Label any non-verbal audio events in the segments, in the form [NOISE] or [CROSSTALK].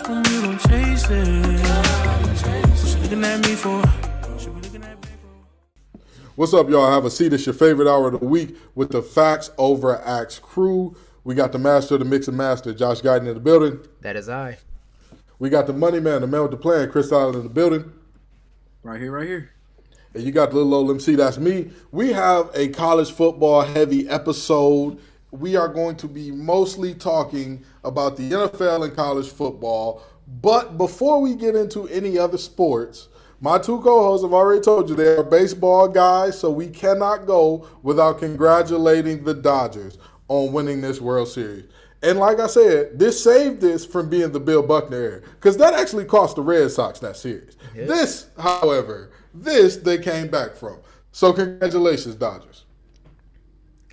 prosper, you gon' chase it. What you looking at me for? What you looking at me for? What's up, y'all? Have a seat. It's your favorite hour of the week with the Facts Over Acts crew. We got the master of the mix and master, Josh Guyton in the building. That is I. We got the money man, the man with the plan, Chris Allen in the building. Right here, right here. And you got the little old MC, that's me. We have a college football heavy episode. We are going to be mostly talking about the NFL and college football. But before we get into any other sports, my two co hosts have already told you they are baseball guys, so we cannot go without congratulating the Dodgers on winning this World Series. And like I said, this saved this from being the Bill Buckner era because that actually cost the Red Sox that series. This, however, this they came back from. So congratulations, Dodgers.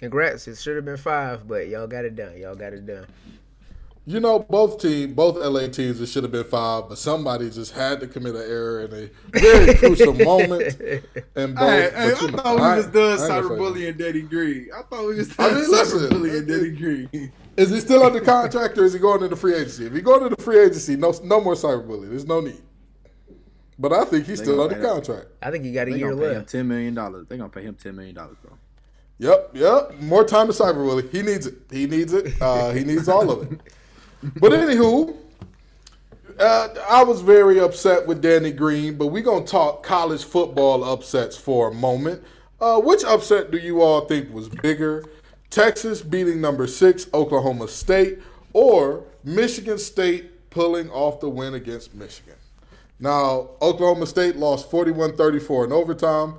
Congrats. It should have been five, but y'all got it done. Y'all got it done. You know, both team, both LA teams, it should have been five, but somebody just had to commit an error in a very [LAUGHS] crucial moment. And both, Hey, hey, but you I know, thought we I- was done I ain't cyberbullying Daddy Green. I thought we was I done mean, listen, cyberbullying Daddy Green. Is he still under contract or is he going into free agency? If he going into the free agency, no, no more cyberbullying. There's no need. But I think he's still gonna under contract. I think he got a They year gonna pay him left. ten million dollars. They gonna pay him ten million dollars, bro. Yep, yep. More time to Cyber Willie. He needs it. He needs it. Uh, he needs all of it. But anywho, uh, I was very upset with Danny Green, but we're gonna talk college football upsets for a moment. Uh, which upset do you all think was bigger? Texas beating number six Oklahoma State, or Michigan State pulling off the win against Michigan? Now, Oklahoma State lost 41 34 in overtime.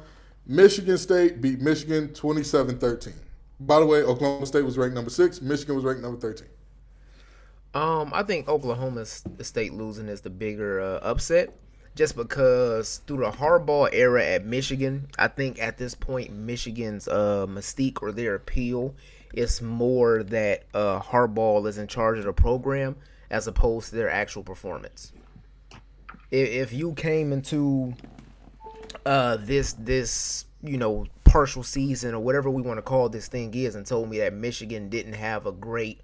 Michigan State beat Michigan 27 13. By the way, Oklahoma State was ranked number six, Michigan was ranked number 13. Um, I think Oklahoma State losing is the bigger uh, upset, just because through the Harbaugh era at Michigan, I think at this point Michigan's uh, mystique or their appeal is more that uh, Harbaugh is in charge of the program as opposed to their actual performance. If, if you came into uh, this this you know partial season or whatever we want to call this thing is, and told me that Michigan didn't have a great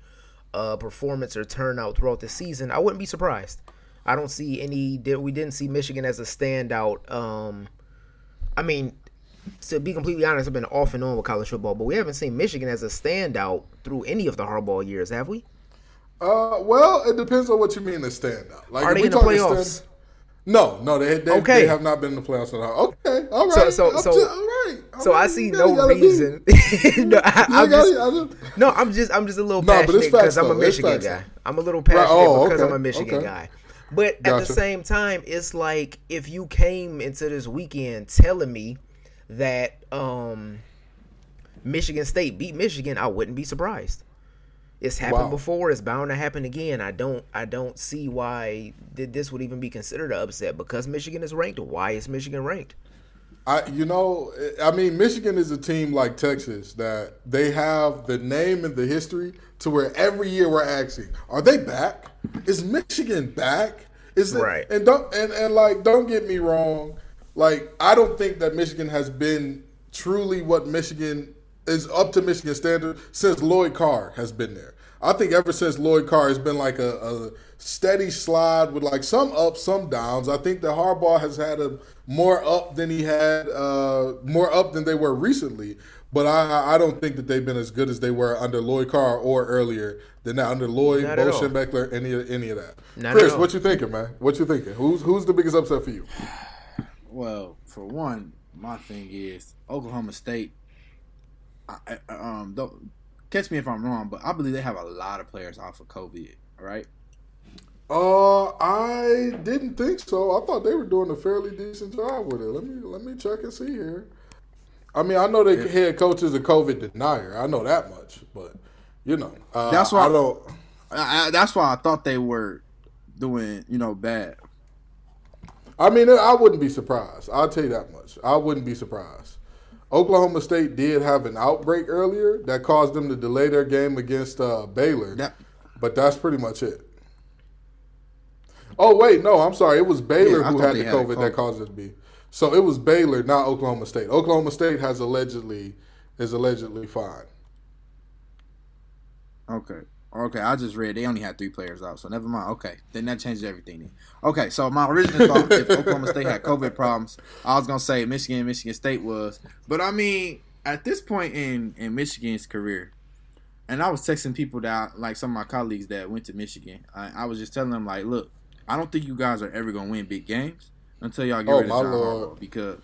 uh, performance or turnout throughout the season, I wouldn't be surprised. I don't see any. We didn't see Michigan as a standout. Um, I mean, to be completely honest, I've been off and on with college football, but we haven't seen Michigan as a standout through any of the Harbaugh years, have we? Uh, well, it depends on what you mean as standout. Like, Are they we in the playoffs? stand- no, no, they, they, Okay. they have not been in the playoffs at all. Okay, all So- so- so- just- all right. all So I see no reason. [LAUGHS] no, I, I'm just, no, I'm just I'm just a little No, passionate because I'm a Michigan guy. though. I'm a little passionate oh, because okay, I'm a Michigan okay. guy. But at the same time, it's like if you came into this weekend telling me that um Michigan State beat Michigan, I wouldn't be surprised. It's happened Wow. before. It's bound to happen again. I don't. I don't see why th- this would even be considered an upset because Michigan is ranked. Why is Michigan ranked? I, you know, I mean, Michigan is a team like Texas that they have the name and the history to where every year we're asking, are they back? Is Michigan back? Is it, Right. And don't and, and like, don't get me wrong. Like, I don't think that Michigan has been truly what Michigan is up to Michigan standard since Lloyd Carr has been there. I think ever since Lloyd Carr has been like a, a steady slide with like some ups, some downs. I think that Harbaugh has had a more up than he had, uh, more up than they were recently. But I, I don't think that they've been as good as they were under Lloyd Carr or earlier than that under Lloyd, Not Bo at all. Schembechler, any any of that. Not Chris, what you thinking, man? What you thinking? Who's who's the biggest upset for you? Well, for one, my thing is Oklahoma State. I, um, don't catch me if I'm wrong, but I believe they have a lot of players off of COVID. Right? Uh, I didn't think so. I thought they were doing a fairly decent job with it. Let me let me check and see here. I mean, I know they head coach is a COVID denier. I know that much, but you know, uh, That's why- I don't. I, I, that's why I thought they were doing, you know, bad. I mean, I wouldn't be surprised. I'll tell you that much. I wouldn't be surprised. Oklahoma State did have an outbreak earlier that caused them to delay their game against uh, Baylor, That, but that's pretty much it. Oh wait, no, I'm sorry. It was Baylor Yeah, who had the had COVID, that caused it to be. So it was Baylor, not Oklahoma State. Oklahoma State has allegedly is allegedly fine. okay. Okay, I just read they only had three players out, so never mind. Okay, then that changes everything. Then. Okay, so my original thought if Oklahoma State had COVID problems, I was gonna say Michigan, Michigan State was, but I mean at this point in in Michigan's career, and I was texting people that like some of my colleagues that went to Michigan. I, I was just telling them like, look, I don't think you guys are ever gonna win big games until y'all get Oh, rid of John Harbaugh because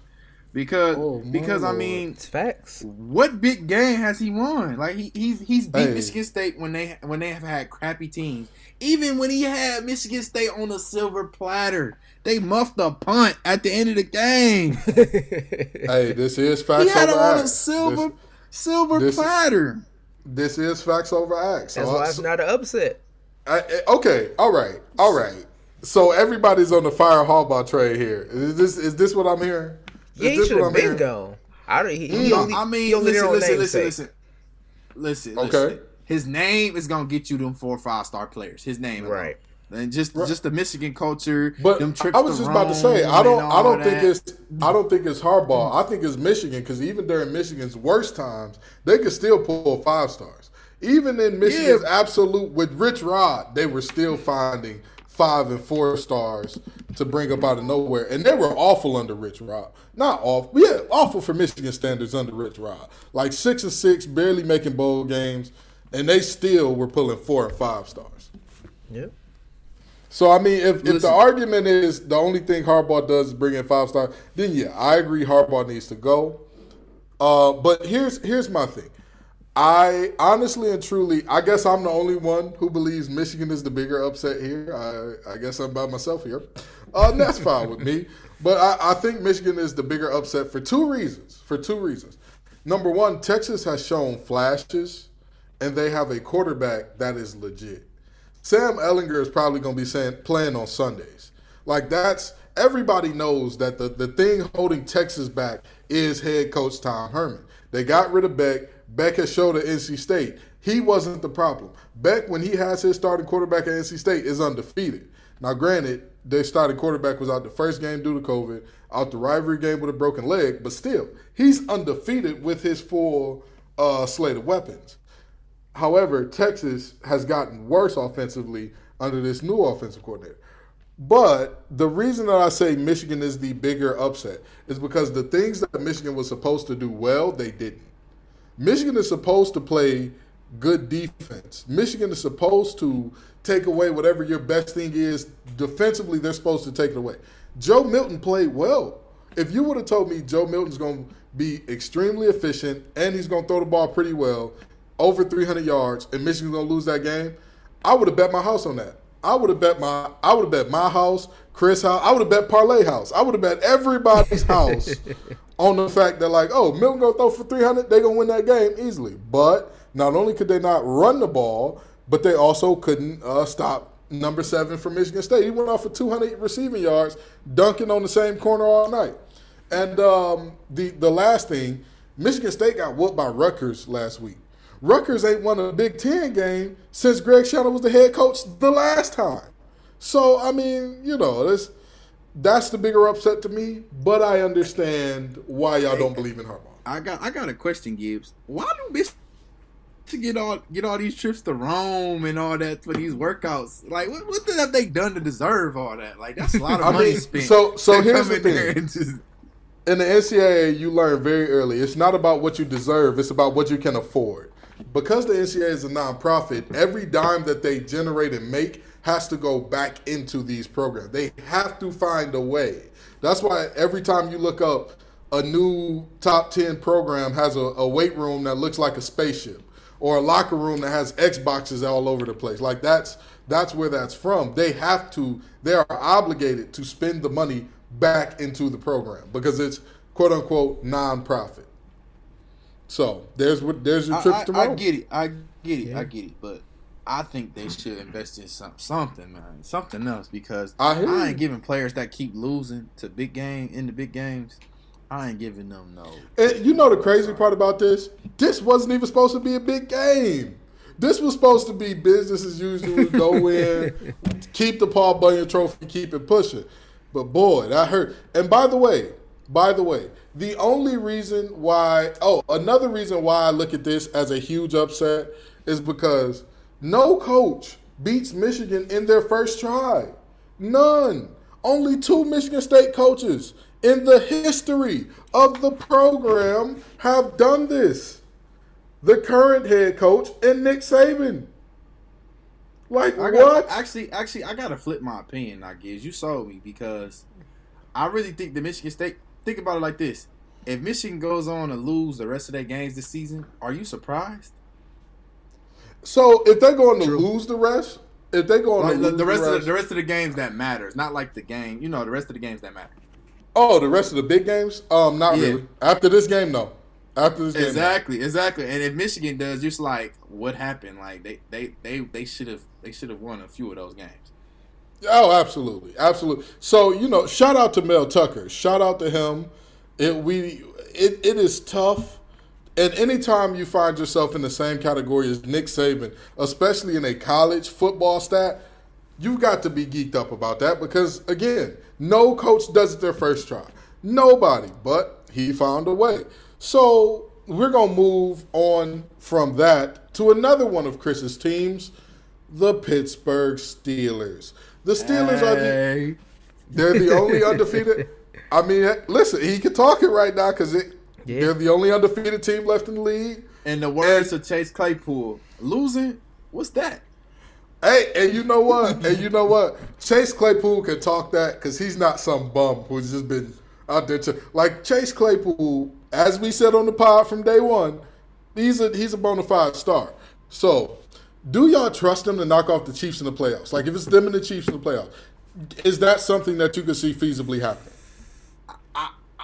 because Oh, my because I mean It's facts. what big game has he won? Like he he's he's beat Hey. Michigan State when they when they have had crappy teams. Even when he had Michigan State on a silver platter, they muffed a punt at the end of the game. [LAUGHS] Hey, this is facts over he had over on a silver This, silver this- platter. this is facts over acts. That's So- why it's not an upset. I, I- okay, all right, all right. So everybody's on the fire Harbaugh trade here. Is this is this what I'm hearing? Is Yeah, he this should what have I'm been hearing? gone. I don't. He, he No, only, I mean, he only listen, listen, listen, listen, listen, Okay. listen. His name is gonna get you them four or five star players. His name, alone. Right. And just Right. just the Michigan culture. But them trips I was to just about to say I don't I don't think that. it's I don't think it's Harbaugh. I think it's Michigan because even during Michigan's worst times, they could still pull five stars. Even in Michigan's absolute with Rich Rod, they were still finding five and four stars to bring up out of nowhere, and they were awful under Rich Rod. Not awful, yeah, awful for Michigan standards under Rich Rod. Like six and six, barely making bowl games, and they still were pulling four and five stars. Yep. So I mean, if, if the argument is the only thing Harbaugh does is bring in five stars, then yeah, I agree Harbaugh needs to go. Uh, but here's here's my thing. I honestly and truly, I guess I'm the only one who believes Michigan is the bigger upset here. I, I guess I'm by myself here. Uh, that's fine with me. But I, I think Michigan is the bigger upset for two reasons. For two reasons. Number one, Texas has shown flashes, and they have a quarterback that is legit. Sam Ehlinger is probably going to be saying, playing on Sundays. Like that's everybody knows that the, the thing holding Texas back is head coach Tom Herman. They got rid of Beck. Beck has showed at NC State he wasn't the problem. Beck, when he has his starting quarterback at NC State, is undefeated. Now, granted, their starting quarterback was out the first game due to COVID, out the rivalry game with a broken leg, but still, he's undefeated with his full uh, slate of weapons. However, Texas has gotten worse offensively under this new offensive coordinator. But the reason that I say Michigan is the bigger upset is because the things that Michigan was supposed to do well, they didn't. Michigan is supposed to play good defense. Michigan is supposed to take away whatever your best thing is. Defensively, they're supposed to take it away. Joe Milton played well. If you would have told me Joe Milton's going to be extremely efficient and he's going to throw the ball pretty well, over 300 yards, and Michigan's going to lose that game, I would have bet my house on that. I would have bet my I would have bet my house, Chris house, I would have bet parlay house. I would have bet everybody's [LAUGHS] house on the fact that like, oh, Milton gonna throw for 300, they gonna win that game easily. But not only could they not run the ball, but they also couldn't uh, stop number seven from Michigan State. He went off for 200 receiving yards, dunking on the same corner all night. And um, the the last thing, Michigan State got whooped by Rutgers last week. Rutgers ain't won a Big Ten game since Greg Schiano was the head coach the last time. So I mean, you know, that's that's the bigger upset to me. But I understand why y'all don't believe in Harbaugh. I got I got a question, Gibbs. Why do Michigan get all get all these trips to Rome and all that for these workouts? Like, what, what have they done to deserve all that? Like, that's a lot of [LAUGHS] money mean, spent. so- so here's the in thing. just- in the NCAA, you learn very early. It's not about what you deserve; it's about what you can afford. Because the NCAA is a nonprofit, every dime that they generate and make has to go back into these programs. They have to find a way. That's why every time you look up a new top ten program has a, a weight room that looks like a spaceship, or a locker room that has Xboxes all over the place. Like that's that's where that's from. They have to. They are obligated to spend the money back into the program because it's quote unquote nonprofit. So there's what there's your I, trips I, to I get it. I get it. I get it. But I think they should invest in some, something, man, something else because I I, ain't giving players that keep losing to big game in the big games. I ain't giving them no. And you know the crazy part about this? This wasn't even supposed to be a big game. This was supposed to be business as usual. [LAUGHS] Go in, keep the Paul Bunyan Trophy, keep it pushing. But boy, that hurt. And by the way, by the way, the only reason why, oh, another reason why I look at this as a huge upset is because No coach beats Michigan in their first try. None. Only two Michigan State coaches in the history of the program have done this. The current head coach and Nick Saban. Like I got, what? Actually, actually, I gotta flip my opinion. I guess you sold me because I really think the Michigan State. Think about it like this: If Michigan goes on to lose the rest of their games this season, are you surprised? So if they're going to lose the rest, if they're going Like, to the, the rest of the, the rest of the games that matters, not like the game. You know, the rest of the games that matter. oh, the rest of the big games, um, not Yeah. really. After this game, no. After this game, no. Exactly, exactly. And if Michigan does, just like what happened, like they they they they should have they should have won a few of those games. Oh, absolutely, absolutely. So you know, shout out to Mel Tucker. Shout out to him. It we it, it is tough, and anytime you find yourself in the same category as Nick Saban, especially in a college football stat, you've got to be geeked up about that because again, no coach does it their first try. Nobody, but he found a way. So we're gonna move on from that to another one of Chris's teams, the Pittsburgh Steelers. The Steelers are the, they're the only [LAUGHS] undefeated. I mean, listen, he can talk it right now because Yeah. they're the only undefeated team left in the league. In the words of Chase Claypool, losing, what's that? Hey, and you know what? [LAUGHS] and you know what? Chase Claypool can talk that because he's not some bum who's just been out there to like Chase Claypool. As we said on the pod from day one, he's a he's a bona fide star. So, do y'all trust him to knock off the Chiefs in the playoffs? Like if it's them and the Chiefs in the playoffs, is that something that you could see feasibly happen?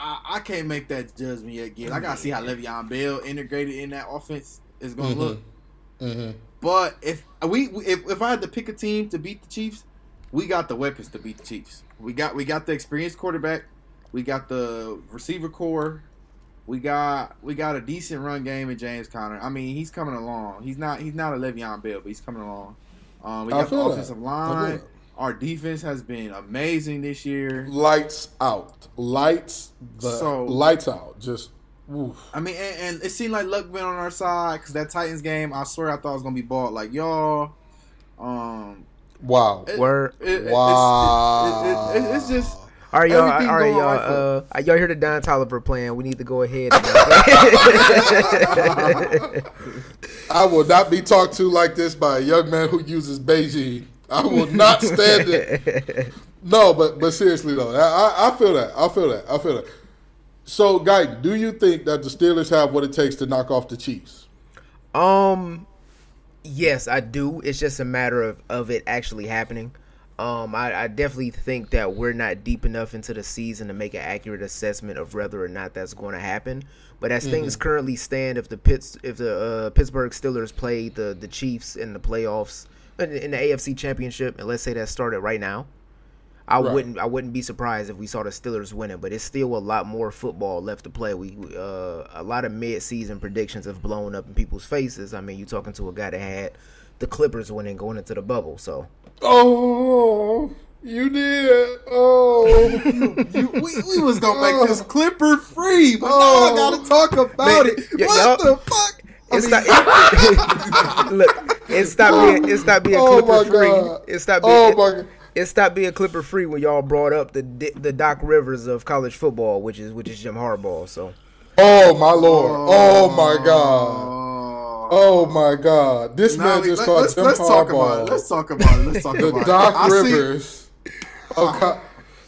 I, I can't make that judgment yet. Again, I gotta see how Le'Veon Bell integrated in that offense is gonna look. Mm-hmm. But if we if, if I had to pick a team to beat the Chiefs, we got the weapons to beat the Chiefs. We got we got the experienced quarterback, we got the receiver corps, we got we got a decent run game in James Conner. I mean, he's coming along. He's not he's not a Le'Veon Bell, but he's coming along. Um, we got the that. offensive feel line. That. Our defense has been amazing this year. Lights out, lights the So- lights out. Just oof. I mean, and, and it seemed like luck been on our side because that Titans game, I swear I thought it was gonna be bought like y'all. Um, wow. it- Word. it- it- it's- Wow. it- it- it- it's just All right, y'all. All Everything right, going y'all. right Uh, uh, y'all hear the Don Toliver playing? We need to go ahead. [LAUGHS] I will not be talked to like this by a young man who uses Beijing. I will not stand it. [LAUGHS] No, but but seriously though, I, I- feel that. I feel that. I feel that. So, Guy, do you think that the Steelers have what it takes to knock off the Chiefs? Um, yes, I do. It's just a matter of of it actually happening. Um, I, I definitely think that we're not deep enough into the season to make an accurate assessment of whether or not that's going to happen. But as things currently stand, if the Pitts, if the uh, Pittsburgh Steelers play the the Chiefs in the playoffs in, the AFC Championship, and let's say that started right now, I Right. wouldn't I wouldn't be surprised if we saw the Steelers winning, but it's still a lot more football left to play. We uh, a lot of mid-season predictions have blown up in people's faces. I mean, you talking to a guy that had the Clippers winning going into the bubble, so Oh, you did. Oh, [LAUGHS] you, we, we was gonna make this Clipper free, but Oh. now I gotta talk about it. What the fuck? I it's mean, not. [LAUGHS] [LAUGHS] look, it stopped being it stopped being Oh Clipper my free. God. It stopped being oh my God. it stopped being Clipper free when y'all brought up the the Doc Rivers of college football, which is which is Jim Harbaugh. So Oh my Lord. Oh, oh my God. oh. Oh my God. This Now, man just let- called let's, Jim let's talk about it. Let's talk about it. Let's talk the about Doc it. I see- Rivers. of co-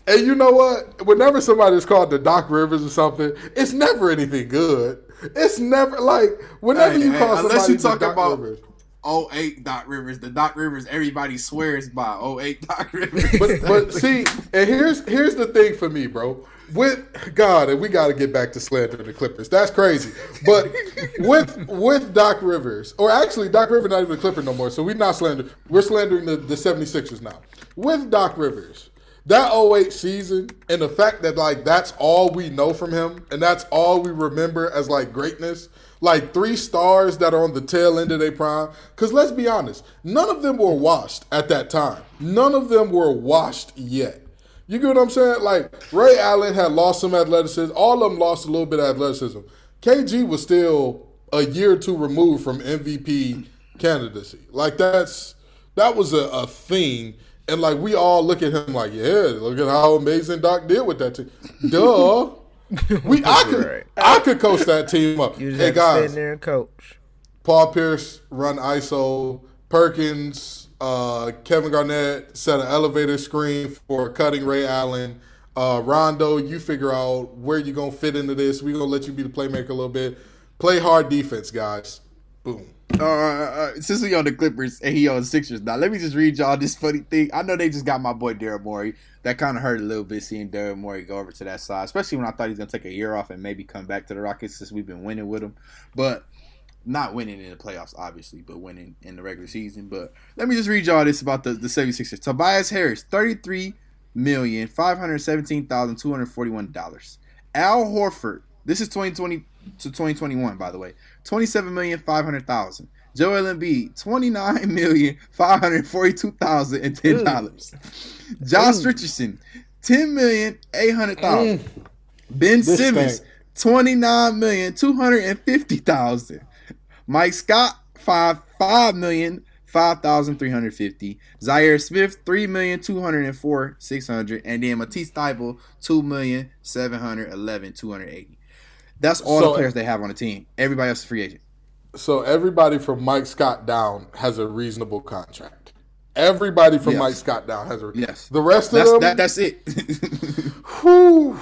and you know what? Whenever somebody's called the Doc Rivers or something, it's never anything good. It's never like whenever Hey, you hey, call unless somebody you talk Doc about- Rivers. 08 Doc Rivers, the Doc Rivers everybody swears by. 08 [LAUGHS] Doc Rivers. But but [LAUGHS] see, and here's here's the thing for me, bro. With God, and we got to get back to slandering the Clippers. That's crazy. But with with Doc Rivers, or actually Doc Rivers not even a Clipper no more, so we're not slandering. We're slandering the, the 76ers now. With Doc Rivers, that 08 season, and the fact that like that's all we know from him, and that's all we remember as like greatness. Like three stars that are on the tail end of their prime. Because let's be honest, none of them were washed at that time. None of them were washed yet. You get what I'm saying? Like Ray Allen had lost some athleticism. All of them lost a little bit of athleticism. KG was still a year or two removed from MVP candidacy. Like that's that was a, a thing. And like we all look at him like, yeah, look at how amazing Doc did with that team. Duh. [LAUGHS] We I could Right. I could coach that team up. You just Hey have to stand guys, there and coach. Paul Pierce run ISO, Perkins, uh, Kevin Garnett set an elevator screen for cutting Ray Allen. Uh, Rondo, you figure out where you're gonna fit into this. We're gonna let you be the playmaker a little bit. Play hard defense, guys. Boom. Uh, uh, since we on the Clippers and he on Sixers now, let me just read y'all this funny thing. I know they just got my boy Daryl Morey. That kind of hurt a little bit seeing Daryl Morey go over to that side, especially when I thought he was gonna take a year off and maybe come back to the Rockets since we've been winning with him. But not winning in the playoffs, obviously, but winning in the regular season. But let me just read y'all this about the, the 76ers. Tobias Harris, $33 million, $517,241. Al Horford, this is 2020 to 2021, by the way, $27 million, Joel Embiid, $29 million, $542,010. [LAUGHS] Josh Richardson, $10 million, mm. Ben This Simmons, thing. twenty nine million two hundred and fifty thousand. Mike Scott, five five million five thousand three hundred fifty. Zhaire Smith, three million two hundred and four six hundred, and then Matisse Thybulle, two million seven hundred eleven two hundred eighty. That's all So- the players they have on the team. Everybody else is free agent. So everybody from Mike Scott down has a reasonable contract. Everybody from Yes. Mike Scott down has a Yes. The rest of them, that, that's it. [LAUGHS] whew,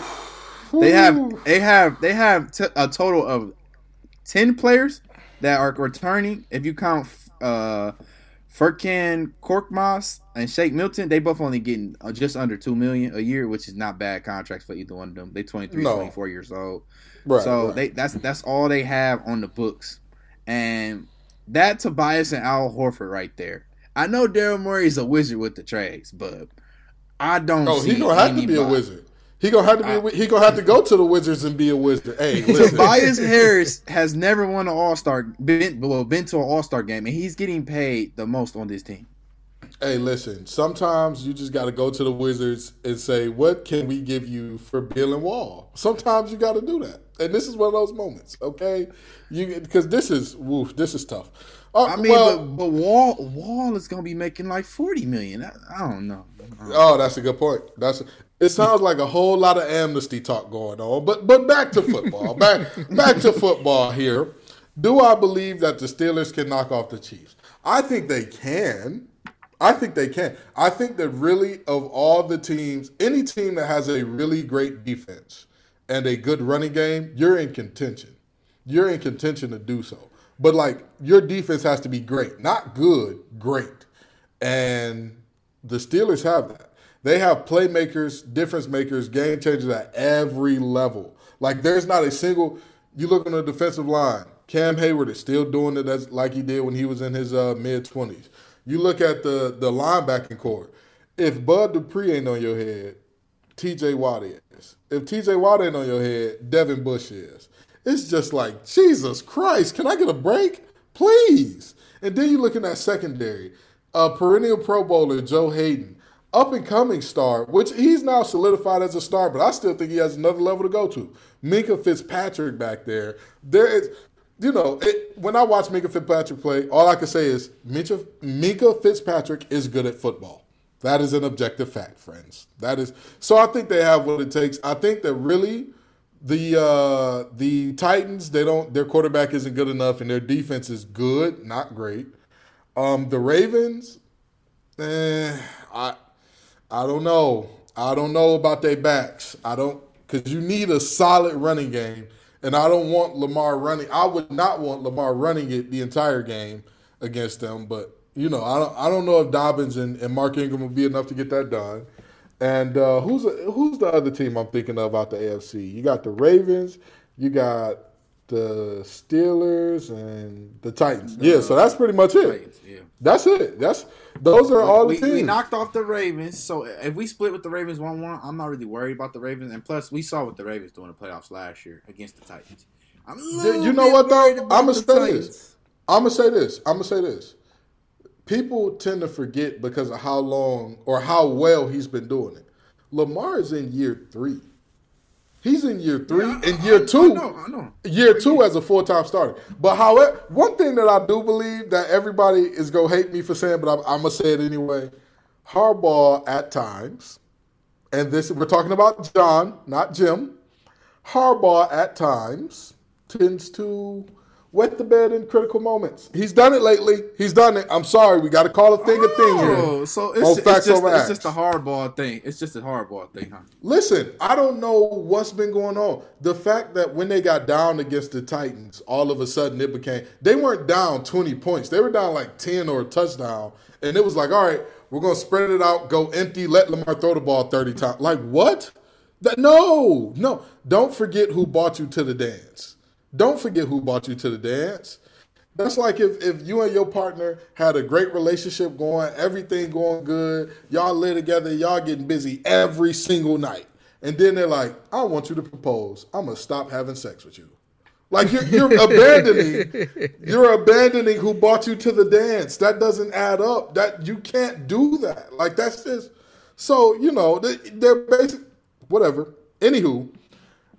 They whew. have they have they have t- a total of ten players that are returning. If you count uh, Furkan Korkmaz and Shake Milton, they both only getting uh, just under two million a year, which is not bad contracts for either one of them. They 23, No. 24 years old, Right, so right. they that's that's all they have on the books, and that Tobias and Al Horford right there. I know Daryl Morey is a wizard with the trades, but I don't. Oh, see he gonna have to be a wizard. He gonna have to be. wi- he gonna have to go to the Wizards and be a wizard. Hey, [LAUGHS] listen. Tobias Harris has never won an All Star, been well, been to an All Star game, and he's getting paid the most on this team. Hey, listen. Sometimes you just got to go to the Wizards and say, "What can we give you for Beal and Wall?" Sometimes you got to do that, and this is one of those moments. Okay, you because this is woof. This is tough. Uh, I mean, well, but, but Wall Wall is gonna be making like forty million. I, I don't know. Oh, that's a good point. That's it. Sounds like a whole lot of amnesty talk going on. But but back to football. [LAUGHS] back back to football here. Do I believe that the Steelers can knock off the Chiefs? I think they can. I think they can. I think that really of all the teams, any team that has a really great defense and a good running game, you're in contention. You're in contention to do so. But like your defense has to be great, not good, great. And the Steelers have that. They have playmakers, difference makers, game changers at every level. Like there's not a single. You look on the defensive line. Cam Heyward is still doing it as like he did when he was in his uh, mid twenties. You look at the the linebacking corps. If Bud Dupree ain't on your head, T.J. Watt is. If T.J. Watt ain't on your head, Devin Bush is. It's just like Jesus Christ. Can I get a break, please? And then you look in that secondary. Uh, perennial Pro Bowler Joe Haden, up and coming star, which he's now solidified as a star, but I still think he has another level to go to. Minkah Fitzpatrick back there. There is, you know, it, when I watch Minkah Fitzpatrick play, all I can say is Minkah Fitzpatrick is good at football. That is an objective fact, friends. That is so. I think they have what it takes. I think that really the uh, the Titans they don't their quarterback isn't good enough and their defense is good, not great. Um, the Ravens, eh, I I don't know. I don't know about their backs. I don't because you need a solid running game, and I don't want Lamar running. I would not want Lamar running it the entire game against them. But you know, I don't. I don't know if Dobbins and, and Mark Ingram will be enough to get that done. And uh, who's who's the other team I'm thinking of out the AFC? You got the Ravens. You got the Steelers and the Titans. yeah, so that's pretty much it. Titans, yeah. That's it. That's those are all the we, teams. we knocked off the Ravens, so if we split with the Ravens one one, I'm not really worried about the Ravens. And plus, we saw what the Ravens do in the playoffs last year against the Titans. I'm you know what, though? worried I'ma say Titans. this. I'm gonna say this. I'm gonna say this. People tend to forget because of how long or how well he's been doing it. Lamar is in year three. He's in year three. I- in year I two, know, I know. year two as a full time starter. But however, one thing that I do believe that everybody is gonna hate me for saying, but I'm, I'm gonna say it anyway. Harbaugh at times, and this we're talking about John, not Jim. Harbaugh at times tends to wet the bed in critical moments. He's done it lately. He's done it. I'm sorry, we got to call a thing a thing oh, here. Oh, so it's, On it's, just, it's just a Harbaugh thing. It's just a Harbaugh thing, huh? Listen, I don't know what's been going on. The fact that when they got down against the Titans, all of a sudden it became they weren't down 20 points. They were down like 10 or a touchdown. And it was like, all right, we're gonna spread it out, go empty, let Lamar throw the ball 30 times. Like what? That no, no. Don't forget who brought you to the dance. Don't forget who brought you to the dance. That's like if, if you and your partner had a great relationship going, everything going good, y'all live together, y'all getting busy every single night. And then they're like, I want you to propose. I'm gonna stop having sex with you. Like you're, you're [LAUGHS] abandoning, you're abandoning who brought you to the dance. That doesn't add up. That you can't do that. Like that's just so you know they, they're basic. Whatever. Anywho,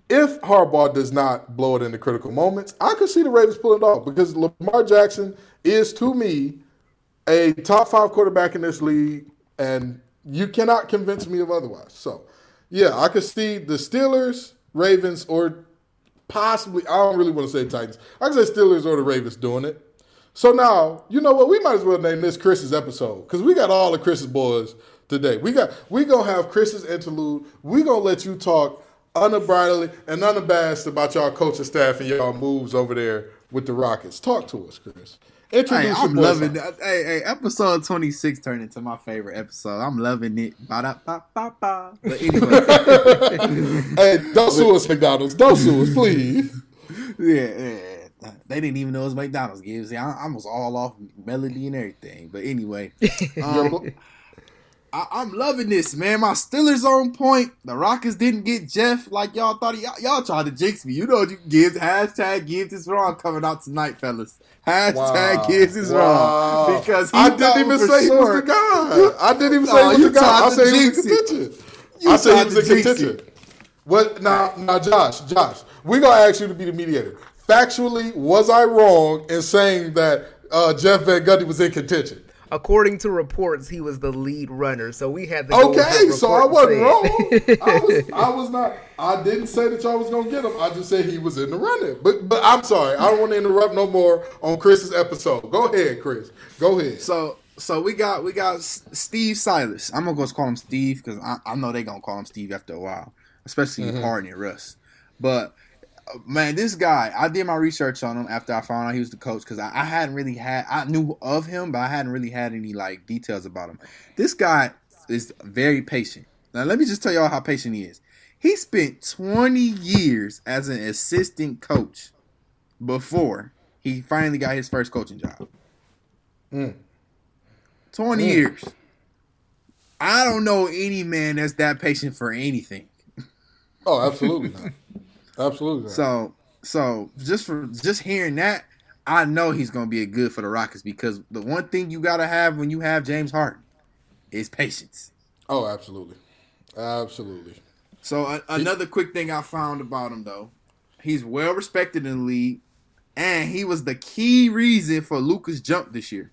if Harbaugh does not blow it in the critical moments, I could see the Ravens pull it off because Lamar Jackson is to me a top five quarterback in this league, and you cannot convince me of otherwise. So, yeah, I could see the Steelers, Ravens, or possibly I don't really want to say Titans. I could say Steelers or the Ravens doing it. So now, you know what? We might as well name this Chris's episode because we got all the Chris's boys today. We got we gonna have Chris's interlude. We gonna let you talk unabridledly and unabashed about y'all coaching staff and y'all moves over there with the Rockets. Talk to us, Chris. Introduce Hey, I'm loving son. that. Hey, hey, episode 26 turned into my favorite episode. I'm loving it. Ba-da-ba-ba-ba. But anyway, [LAUGHS] Hey, don't sue us, McDonald's. Don't sue us, please. [LAUGHS] yeah, yeah. They didn't even know it was McDonald's gives. I, I was all off melody and everything. But anyway, [LAUGHS] um, I, I'm loving this, man. My Steelers on point. The Rockets didn't get Jeff like y'all thought. Y'all, y'all tried to jinx me. You know what you give. Hashtag Gibbs is wrong coming out tonight, fellas. Hashtag Wow. Gibbs is Wow. wrong. Because [LAUGHS] I didn't even say he was the guy. I didn't even No, say he was the guy. I said he was in contention. You I said he was in contention. What now? Now, Josh, Josh, we're gonna ask you to be the mediator. Factually, was I wrong in saying that uh, Jeff Van Gundy was in contention? According to reports, he was the lead runner, so we had to. go with Okay, so I wasn't said. wrong. I was, [LAUGHS] I was not. I didn't say that y'all was gonna get him. I just said he was in the running. But, but I'm sorry. I don't want to interrupt no more on Chris's episode. Go ahead, Chris. Go ahead. So so we got we got Steve Silas. I'm gonna go call him Steve because I, I know they gonna call him Steve after a while, especially Mm-hmm. Harden and Russ. But man, this guy, I did my research on him after I found out he was the coach because I, I hadn't really had I knew of him, but I hadn't really had any like details about him. This guy is very patient. Now let me just tell y'all how patient he is. He spent 20 years as an assistant coach before he finally got his first coaching job. Hmm. 20 hmm. years. I don't know any man that's that patient for anything. Oh, absolutely not. [LAUGHS] Absolutely. So, so just for just hearing that, I know he's gonna be a good for the Rockets because the one thing you gotta have when you have James Harden is patience. oh, absolutely, absolutely. So a- another quick thing I found about him though, he's well respected in the league, and he was the key reason for Luka's jump this year.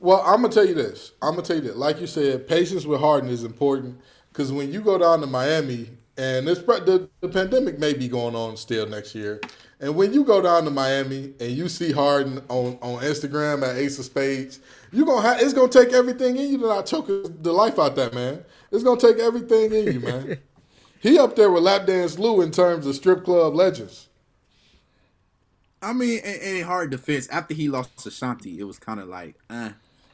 Well, I'm gonna tell you this. I'm gonna tell you that. Like you said, patience with Harden is important because when you go down to Miami, and this the, the pandemic may be going on still next year, and when you go down to Miami and you see Harden on, on Instagram at Ace of Spades, you gonna have it's gonna take everything in you to not choke the life out that man. It's gonna take everything in you, man. [LAUGHS] he up there with Lap Dance Lou in terms of strip club legends. I mean, in, in hard defense, after he lost to Shanti, it was kind of like, eh,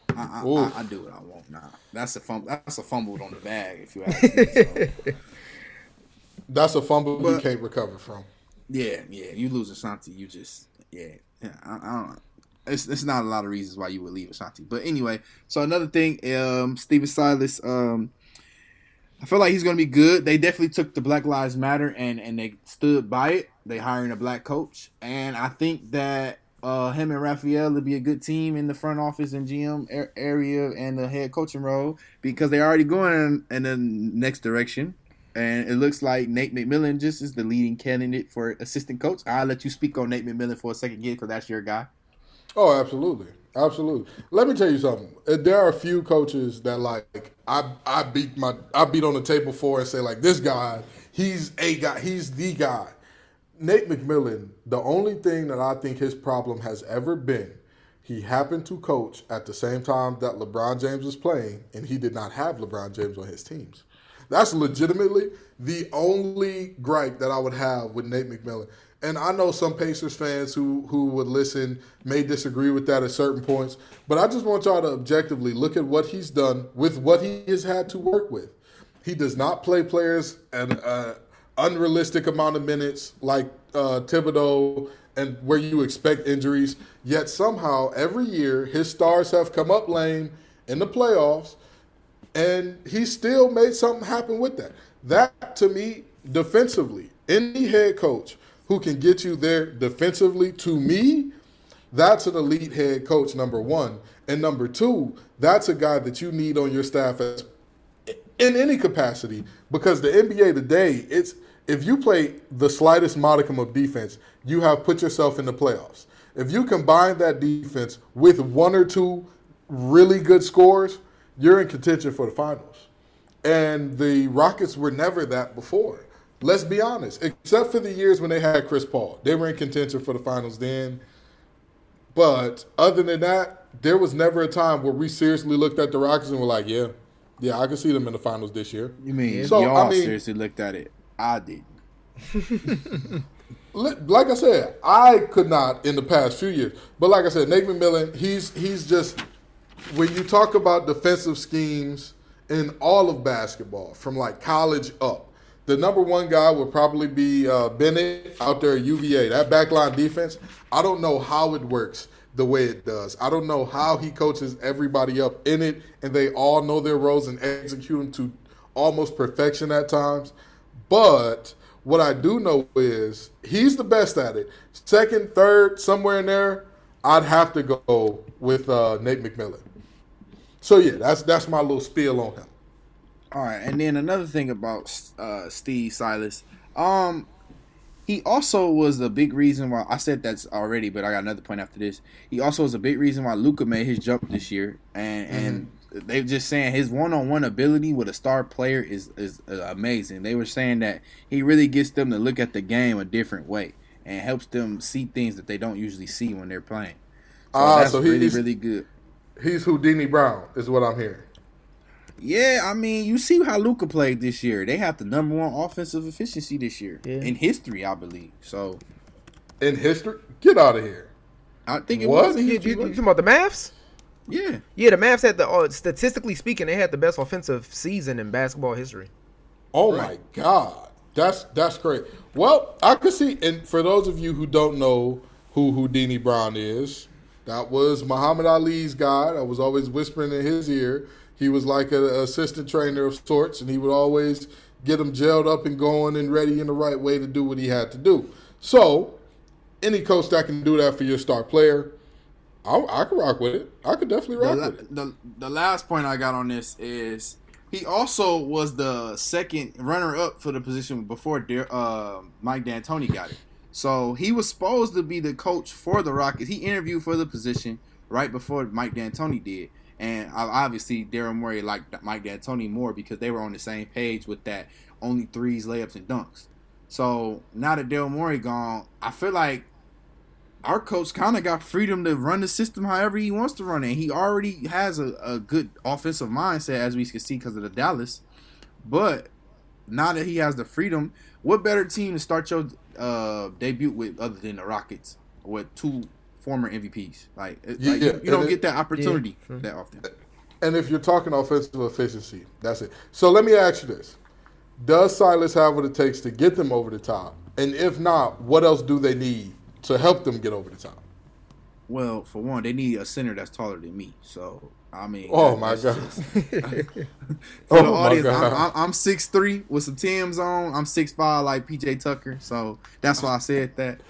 I, I, I, I do what I want now. That's a fumble. That's a fumble on the bag, if you ask me. So, [LAUGHS] That's a fumble you can't recover from. yeah, yeah. You lose Ashanti, you just, yeah, yeah. I, I don't know. It's, it's not a lot of reasons why you would leave Ashanti, but anyway. So another thing, um, Stephen Silas, um, I feel like he's gonna be good. They definitely took the Black Lives Matter and and they stood by it. They hiring a black coach, and I think that uh, him and Rafael would be a good team in the front office and GM area and the head coaching role because they're already going in, in the next direction. And it looks like Nate McMillan just is the leading candidate for assistant coach. I'll let you speak on Nate McMillan for a second, again, because that's your guy. Oh, absolutely, absolutely. Let me tell you something. Uh, There are a few coaches that like I I beat my I beat on the table for and say like this guy, he's a guy, he's the guy. Nate McMillan, the only thing that I think his problem has ever been, he happened to coach at the same time that LeBron James was playing, and he did not have LeBron James on his teams. That's legitimately the only gripe that I would have with Nate McMillan. And I know some Pacers fans who who would listen may disagree with that at certain points, but I just want y'all to objectively look at what he's done with what he has had to work with. He does not play players an uh, unrealistic amount of minutes like uh, Thibodeau and where you expect injuries. Yet somehow every year his stars have come up lame in the playoffs, and he still made something happen with that. That to me, defensively, any head coach who can get you there defensively, to me, that's an elite head coach. Number one, and number two, that's a guy that you need on your staff as in any capacity because the NBA today, it's if you play the slightest modicum of defense, you have put yourself in the playoffs. If you combine that defense with one or two really good scores, you're in contention for the finals. And the Rockets were never that before. Let's be honest, except for the years when they had Chris Paul. They were in contention for the finals then. But other than that, there was never a time where we seriously looked at the Rockets and were like, yeah, yeah, I can see them in the finals this year. You mean So, y'all I mean- seriously looked at it? I did. [LAUGHS] Li- Like I said, I could not in the past few years. But like I said, Nate McMillan, he's he's just when you talk about defensive schemes in all of basketball, from like college up, the number one guy would probably be uh, Bennett out there at UVA. That backline defense, I don't know how it works the way it does. I don't know how he coaches everybody up in it, and they all know their roles and execute them to almost perfection at times. But what I do know is he's the best at it. Second, third, somewhere in there, I'd have to go with uh, Nate McMillan. So yeah, that's that's my little spiel on him. All right, and then another thing about uh, Steve Silas, um, he also was a big reason why I said that's already, but I got another point after this. He also was a big reason why Luka made his jump this year, and and they just saying his one on one ability with a star player is is uh, amazing. They were saying that he really gets them to look at the game a different way and helps them see things that they don't usually see when they're playing. So Ah, so really he's really good. He's Bundini Brown is what I'm hearing. Yeah, I mean, you see how Luka played this year. They have the number one offensive efficiency this year Yeah. in history, I believe. So In history, get out of here. I think it What? was in You, you, you talking about the Mavs? yeah, Yeah, the Mavs had the uh, statistically speaking, they had the best offensive season in basketball history. Oh Right. my God, that's that's great. Well, I could see, and for those of you who don't know who Bundini Brown is, that was Muhammad Ali's guy. I was always whispering in his ear. He was like an assistant trainer of sorts, and he would always get him gelled up and going and ready in the right way to do what he had to do. So, any coach that can do that for your star player, I, I could rock with it. I could definitely the, rock la- with it. the the last point I got on this is he also was the second runner up for the position before Der- uh, Mike D'Antoni got it. So he was supposed to be the coach for the Rockets. He interviewed for the position right before Mike D'Antoni did. And obviously, Daryl Morey liked Mike D'Antoni more because they were on the same page with that only threes, layups, and dunks. So now that Daryl Morey gone, I feel like our coach kind of got freedom to run the system however he wants to run it. He already has a, a good offensive mindset, as we can see because of the Dallas. But now that he has the freedom, what better team to start your uh, debut with other than the Rockets with two former MVPs? Like, it- like, Yeah, you, you don't it- get that opportunity true. that often. And if you're talking offensive efficiency, that's it. So let me ask you this. Does Silas have what it takes to get them over the top? And if not, what else do they need to help them get over the top? Well, for one, they need a center that's taller than me. So I mean, Oh my God. just- [LAUGHS] for Oh the my audience, God. I'm, I'm, I'm 6'3 with some Tims on. I'm six five like PJ Tucker. So that's why I said that.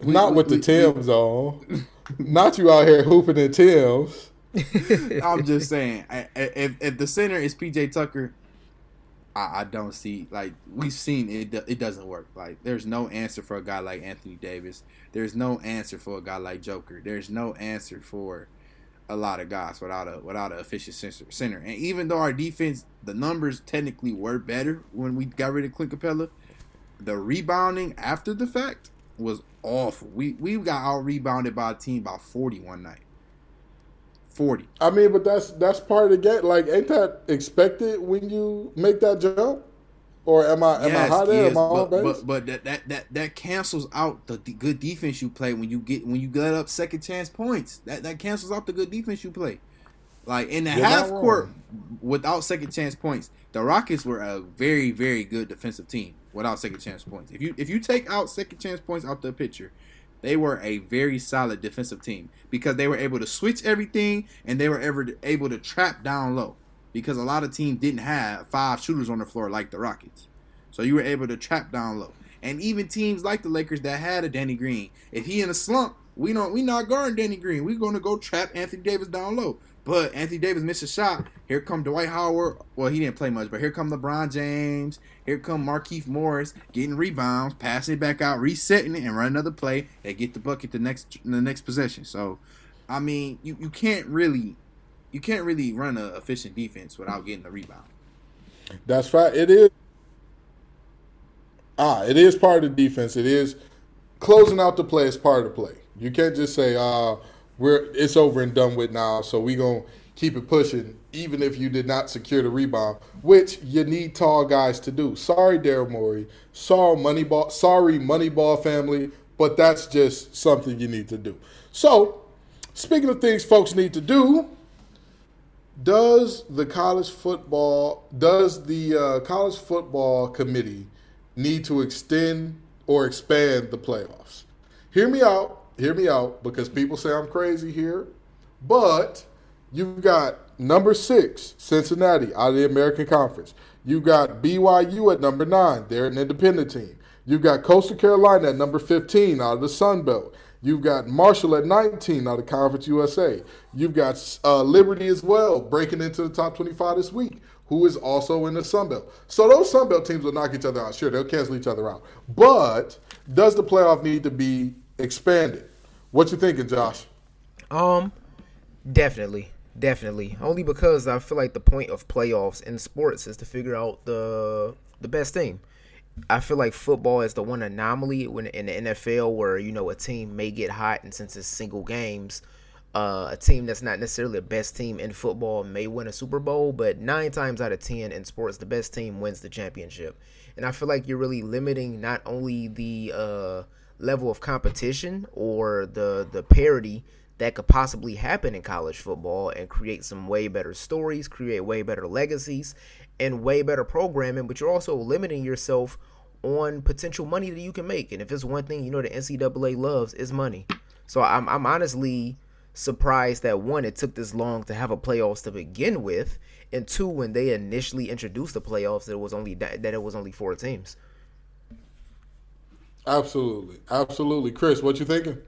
We- not we- with the Tims on. not you out here hooping in Tims. [LAUGHS] I'm just saying, if if the center is PJ Tucker, I, I don't see like we've seen it. It doesn't work. Like there's no answer for a guy like Anthony Davis. There's no answer for a guy like Joker. There's no answer for a lot of guys without a without an efficient center. And even though our defense, the numbers technically were better when we got rid of Clint Capela, the rebounding after the fact was awful. We we got out rebounded by a team by forty one night. 40. I mean, but that's that's part of the game. Like, ain't that expected when you make that jump? Or am I am I high there? yes, am I on but, base? but but that, that that that cancels out the, the good defense you play when you get when you get up second chance points. That that cancels out the good defense you play. Like in the You're half court without second chance points, the Rockets were a very very good defensive team without second chance points. If you if you take out second chance points out the picture, they were a very solid defensive team because they were able to switch everything and they were ever able to trap down low because a lot of teams didn't have five shooters on the floor like the Rockets. So you were able to trap down low. And even teams like the Lakers that had a Danny Green, if he in a slump, we don't we not guarding Danny Green. We're gonna go trap Anthony Davis down low. But Anthony Davis missed a shot. Here come Dwight Howard. Well, he didn't play much, but here come LeBron James. Here come Markieff Morris getting rebounds, passing it back out, resetting it, and run another play and get the bucket the next the next possession. So, I mean, you, you can't really you can't really run an efficient defense without getting the rebound. That's right. It is. Ah, it is part of the defense. It is closing out the play is part of the play. You can't just say, "Uh, we're it's over and done with now." So we gonna keep it pushing, even if you did not secure the rebound, which you need tall guys to do. Sorry, Daryl Morey. Sorry, Moneyball. Sorry, Moneyball family. But that's just something you need to do. So, speaking of things folks need to do, does the college football does the uh, college football committee need to extend or expand the playoffs? Hear me out hear me out because people say i'm crazy here but you've got number six cincinnati out of the american conference. You got byu at number nine they're an independent team. You've got coastal carolina at number 15 out of the sun belt You've got Marshall at 19 out of Conference USA. You've got uh, Liberty as well, breaking into the top 25 this week, who is also in the Sun Belt. So those Sun Belt teams will knock each other out. Sure, they'll cancel each other out. But does the playoff need to be expanded? What you thinking, Josh? Um, definitely, definitely. Only because I feel like the point of playoffs in sports is to figure out the the best team. I feel like football is the one anomaly when in the NFL where you know a team may get hot, and since it's single games, uh, a team that's not necessarily the best team in football may win a Super Bowl, but nine times out of ten in sports, the best team wins the championship. And I feel like you're really limiting not only the uh, level of competition or the the parity that could possibly happen in college football and create some way better stories, create way better legacies, and way better programming, but you're also limiting yourself on potential money that you can make. And if it's one thing you know the NCAA loves is money. So I'm I'm honestly surprised that one, it took this long to have a playoffs to begin with, and two, when they initially introduced the playoffs, that it was only that, that it was only four teams. Absolutely, absolutely, Chris. What you thinking?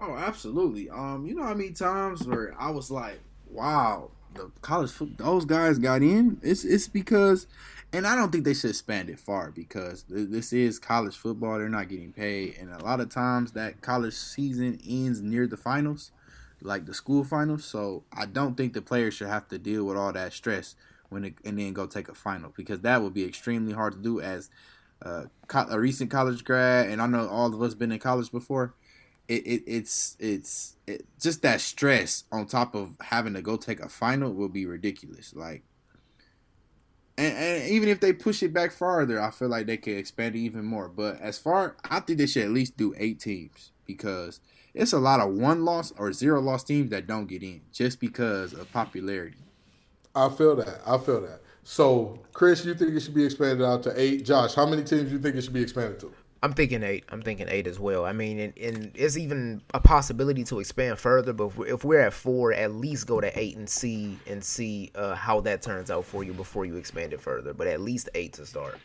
Oh, absolutely. Um, you know how many times where I was like, "Wow, the college those guys got in." It's it's because, and I don't think they should expand it far because th- this is college football. They're not getting paid, and a lot of times that college season ends near the finals, like the school finals. So I don't think the players should have to deal with all that stress when it, and then go take a final because that would be extremely hard to do as uh, a recent college grad, and I know all of us been in college before it, it it's it's it, just that stress on top of having to go take a final will be ridiculous. Like, and, and even if they push it back farther, I feel like they could expand it even more. But as far, I think they should at least do eight teams because it's a lot of one loss or zero loss teams that don't get in just because of popularity. I feel that. I feel that. So, Chris, you think it should be expanded out to eight? Josh, how many teams do you think it should be expanded to? I'm thinking eight. I'm thinking eight as well. I mean, and, and it's even a possibility to expand further. But if we're, if we're at four, at least go to eight and see and see uh, how that turns out for you before you expand it further. But at least eight to start.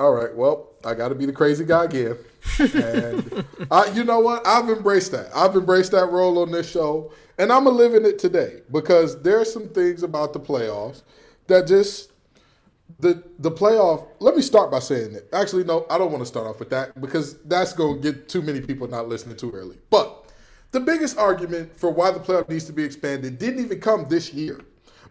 All right. Well, I got to be the crazy guy again, and [LAUGHS] I, you know what? I've embraced that. I've embraced that role on this show, and I'm live in it today because there's some things about the playoffs that just the the playoff. Let me start by saying it. Actually, no, I don't want to start off with that because that's going to get too many people not listening too early. But the biggest argument for why the playoff needs to be expanded didn't even come this year,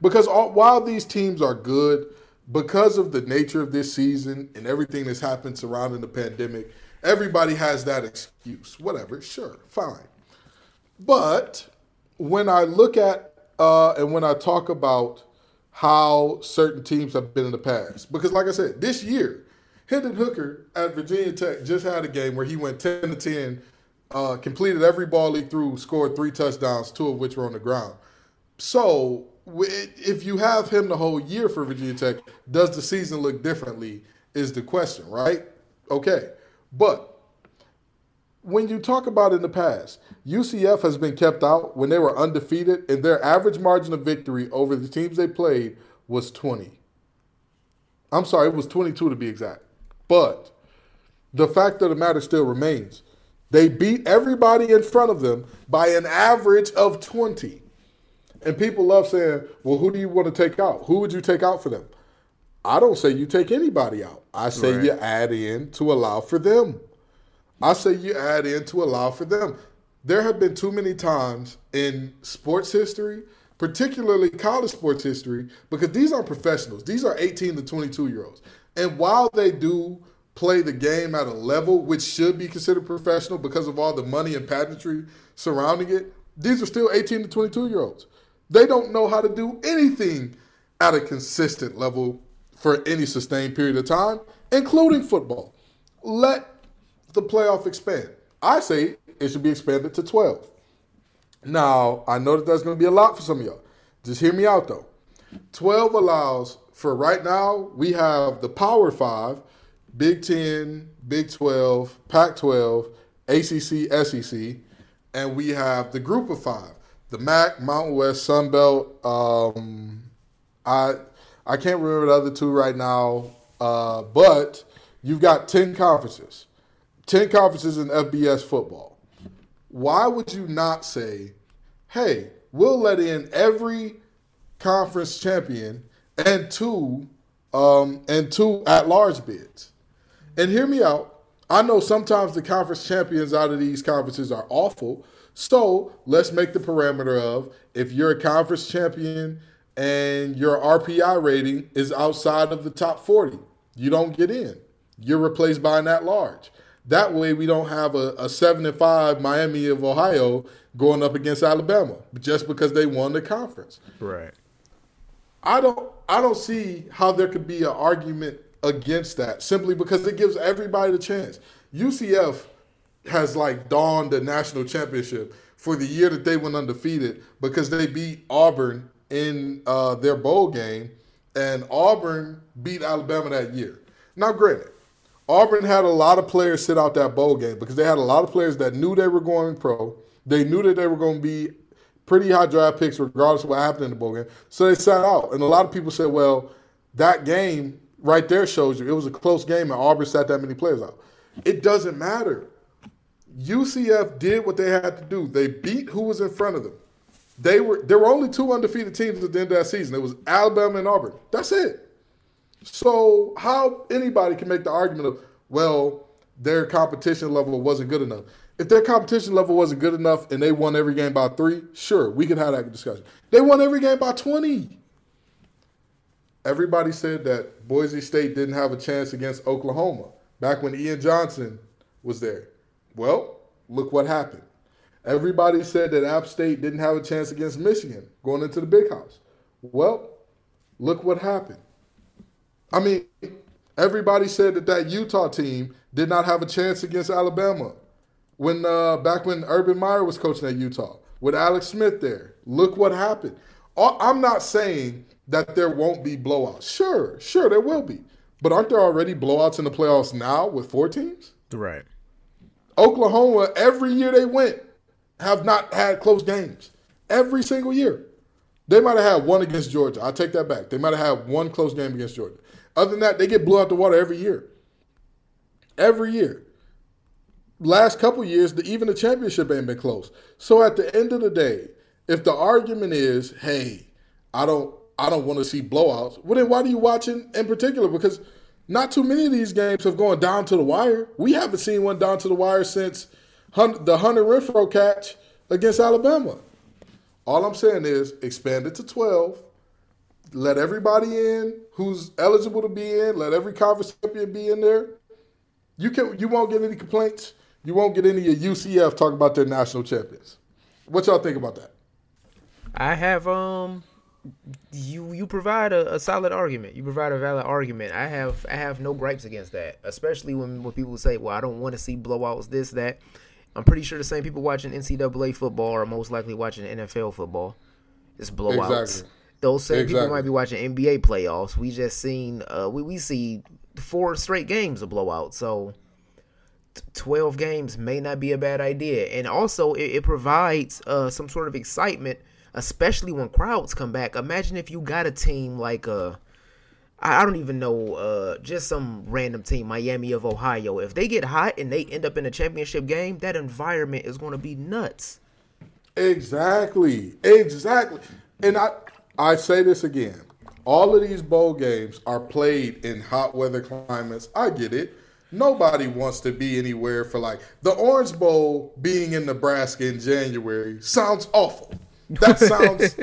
because all, while these teams are good, because of the nature of this season and everything that's happened surrounding the pandemic, everybody has that excuse. Whatever, sure, fine. But when I look at uh, and when I talk about how certain teams have been in the past, because like I said, this year, Hendon Hooker at Virginia Tech just had a game where he went ten to ten, uh, completed every ball he threw, scored three touchdowns, two of which were on the ground. So if you have him the whole year for Virginia Tech, does the season look differently? Is the question, right? Okay, but when you talk about in the past, UCF has been kept out when they were undefeated, and their average margin of victory over the teams they played was 20. I'm sorry, it was 22 to be exact. But the fact of the matter still remains. They beat everybody in front of them by an average of 20. And people love saying, well, who do you want to take out? Who would you take out for them? I don't say you take anybody out. I say right. you add in to allow for them. I say you add in to allow for them. There have been too many times in sports history, particularly college sports history, because these are professionals. These are 18 to 22 year olds. And while they do play the game at a level which should be considered professional because of all the money and pageantry surrounding it, these are still 18 to 22 year olds. They don't know how to do anything at a consistent level for any sustained period of time, including football. Let the playoff expand? I say it should be expanded to 12. Now, I know that that's going to be a lot for some of y'all. Just hear me out though. 12 allows for right now, we have the Power Five, Big 10, Big 12, Pac 12, ACC, SEC, and we have the Group of Five, the MAC, Mountain West, Sun Belt. Um, I I can't remember the other two right now, uh, but you've got 10 conferences. 10 conferences in FBS football. Why would you not say, hey, we'll let in every conference champion and two um, and two at large bids? And hear me out. I know sometimes the conference champions out of these conferences are awful. So let's make the parameter of if you're a conference champion and your RPI rating is outside of the top 40, you don't get in. You're replaced by an at large. That way, we don't have a, a seven and five Miami of Ohio going up against Alabama just because they won the conference. Right. I don't. I don't see how there could be an argument against that simply because it gives everybody the chance. UCF has like dawned the national championship for the year that they went undefeated because they beat Auburn in uh, their bowl game, and Auburn beat Alabama that year. Now, granted, Auburn had a lot of players sit out that bowl game because they had a lot of players that knew they were going pro. They knew that they were going to be pretty high draft picks regardless of what happened in the bowl game. So they sat out. And a lot of people said, well, that game right there shows you it was a close game and Auburn sat that many players out. It doesn't matter. UCF did what they had to do. They beat who was in front of them. They were there were only two undefeated teams at the end of that season. It was Alabama and Auburn. That's it. So how anybody can make the argument of, well, their competition level wasn't good enough. If their competition level wasn't good enough and they won every game by three, sure, we could have that discussion. They won every game by 20. Everybody said that Boise State didn't have a chance against Oklahoma back when Ian Johnson was there. Well, look what happened. Everybody said that App State didn't have a chance against Michigan going into the big house. Well, look what happened. I mean, everybody said that that Utah team did not have a chance against Alabama when uh, back when Urban Meyer was coaching at Utah with Alex Smith there. Look what happened. I'm not saying that there won't be blowouts. Sure, sure there will be. But aren't there already blowouts in the playoffs now with four teams? Right. Oklahoma, every year they went, have not had close games. Every single year. They might have had one against Georgia. I take that back. They might have had one close game against Georgia. Other than that, they get blew out the water every year. Every year. Last couple years, the, even the championship ain't been close. So at the end of the day, if the argument is, hey, I don't I don't want to see blowouts. Well, then why do you watching in particular? Because not too many of these games have gone down to the wire. We haven't seen one down to the wire since the Hunter Renfrow catch against Alabama. All I'm saying is expand it to 12. Let everybody in who's eligible to be in. Let every conference champion be in there. You can you won't get any complaints. You won't get any of UCF talking about their national champions. What y'all think about that? I have um you you provide a, a solid argument. You provide a valid argument. I have I have no gripes against that. Especially when when people say, "Well, I don't want to see blowouts." This that. I'm pretty sure the same people watching NCAA football are most likely watching NFL football. It's blowouts. Exactly. Those same people might be watching NBA playoffs. We just seen uh we, we see four straight games of blowouts. So t- 12 games may not be a bad idea. And also, it, it provides uh, some sort of excitement, especially when crowds come back. Imagine if you got a team like uh, I I don't even know, uh, just some random team, Miami of Ohio. If they get hot and they end up in a championship game, that environment is going to be nuts. Exactly. Exactly. And I I say this again. All of these bowl games are played in hot weather climates. I get it. Nobody wants to be anywhere for like the Orange Bowl being in Nebraska in January sounds awful. That [LAUGHS] sounds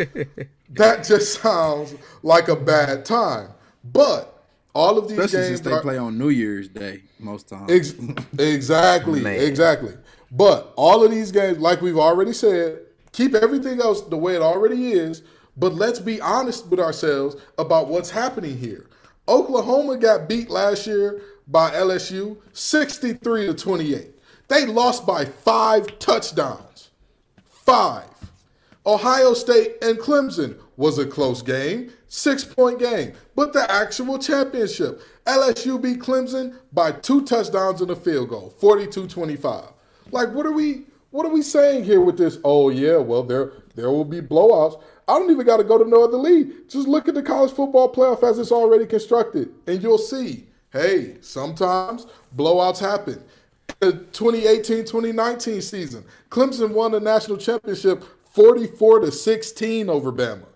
that just sounds like a bad time. But all of these Especially games since they are, play on New Year's Day most times. Ex- exactly, Man. exactly. But all of these games, like we've already said, keep everything else the way it already is. But let's be honest with ourselves about what's happening here. Oklahoma got beat last year by LSU 63 to 28. They lost by five touchdowns. Five. Ohio State and Clemson was a close game, six point game, but the actual championship. LSU beat Clemson by two touchdowns and a field goal, 42 25. Like, what are we. What are we saying here with this? Oh yeah, well there there will be blowouts. I don't even got to go to no other league. Just look at the college football playoff as it's already constructed, and you'll see. Hey, sometimes blowouts happen. The 2018-2019 season, Clemson won the national championship 44 to 16 over Bama.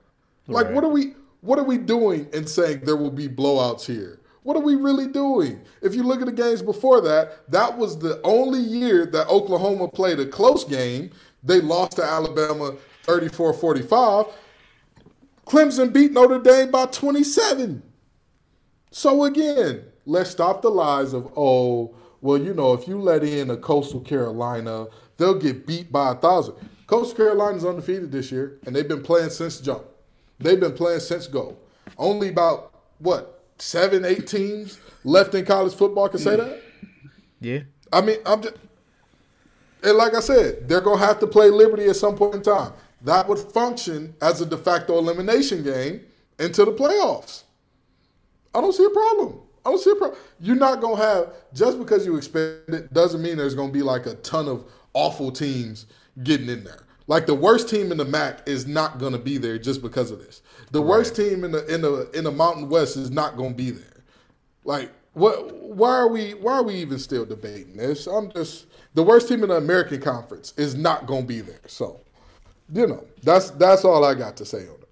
Like what are we what are we doing in saying there will be blowouts here? What are we really doing? If you look at the games before that, that was the only year that Oklahoma played a close game. They lost to Alabama 34-45. Clemson beat Notre Dame by 27. So again, let's stop the lies of oh, well, you know, if you let in a Coastal Carolina, they'll get beat by a thousand. Coastal Carolina's undefeated this year, and they've been playing since jump. They've been playing since go. Only about what seven, eight teams left in college football can say that. Yeah. I mean, I'm just, and like I said, they're gonna have to play Liberty at some point in time. That would function as a de facto elimination game into the playoffs. I don't see a problem. I don't see a problem. You're not gonna have just because you expand it doesn't mean there's gonna be like a ton of awful teams getting in there. Like the worst team in the MAC is not gonna be there just because of this. The worst team in the in the in the Mountain West is not gonna be there. Like what? Why are we? Why are we even still debating this? I'm just the worst team in the American Conference is not going to be there. So, you know, that's that's all I got to say on it.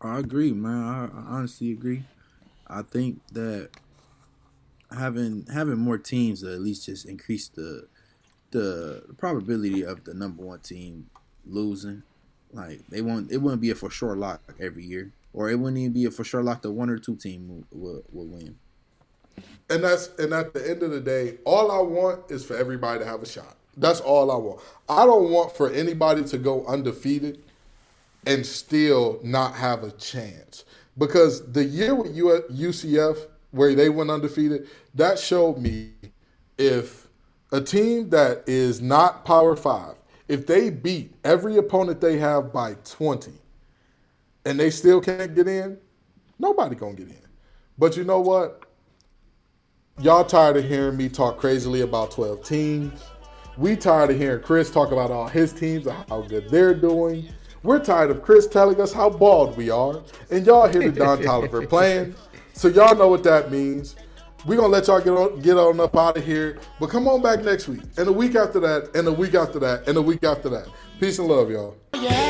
I agree, man. I, I honestly agree. I think that having having more teams at least just increase the the probability of the number one team losing. Like they won't, it wouldn't be a for sure lock every year, or it wouldn't even be a for sure lock. The one or two team will, will win. And that's and at the end of the day, all I want is for everybody to have a shot. That's all I want. I don't want for anybody to go undefeated and still not have a chance. Because the year with UCF where they went undefeated, that showed me if a team that is not Power 5, if they beat every opponent they have by 20 and they still can't get in, nobody going to get in. But you know what? Y'all tired of hearing me talk crazily about 12 teams. We tired of hearing Chris talk about all his teams and how good they're doing. We're tired of Chris telling us how bald we are. And y'all hear the Don [LAUGHS] Toliver playing. So y'all know what that means. We're gonna let y'all get on get on up out of here. But come on back next week. And a week after that, and a week after that, and a week after that. Peace and love, y'all. You had enough.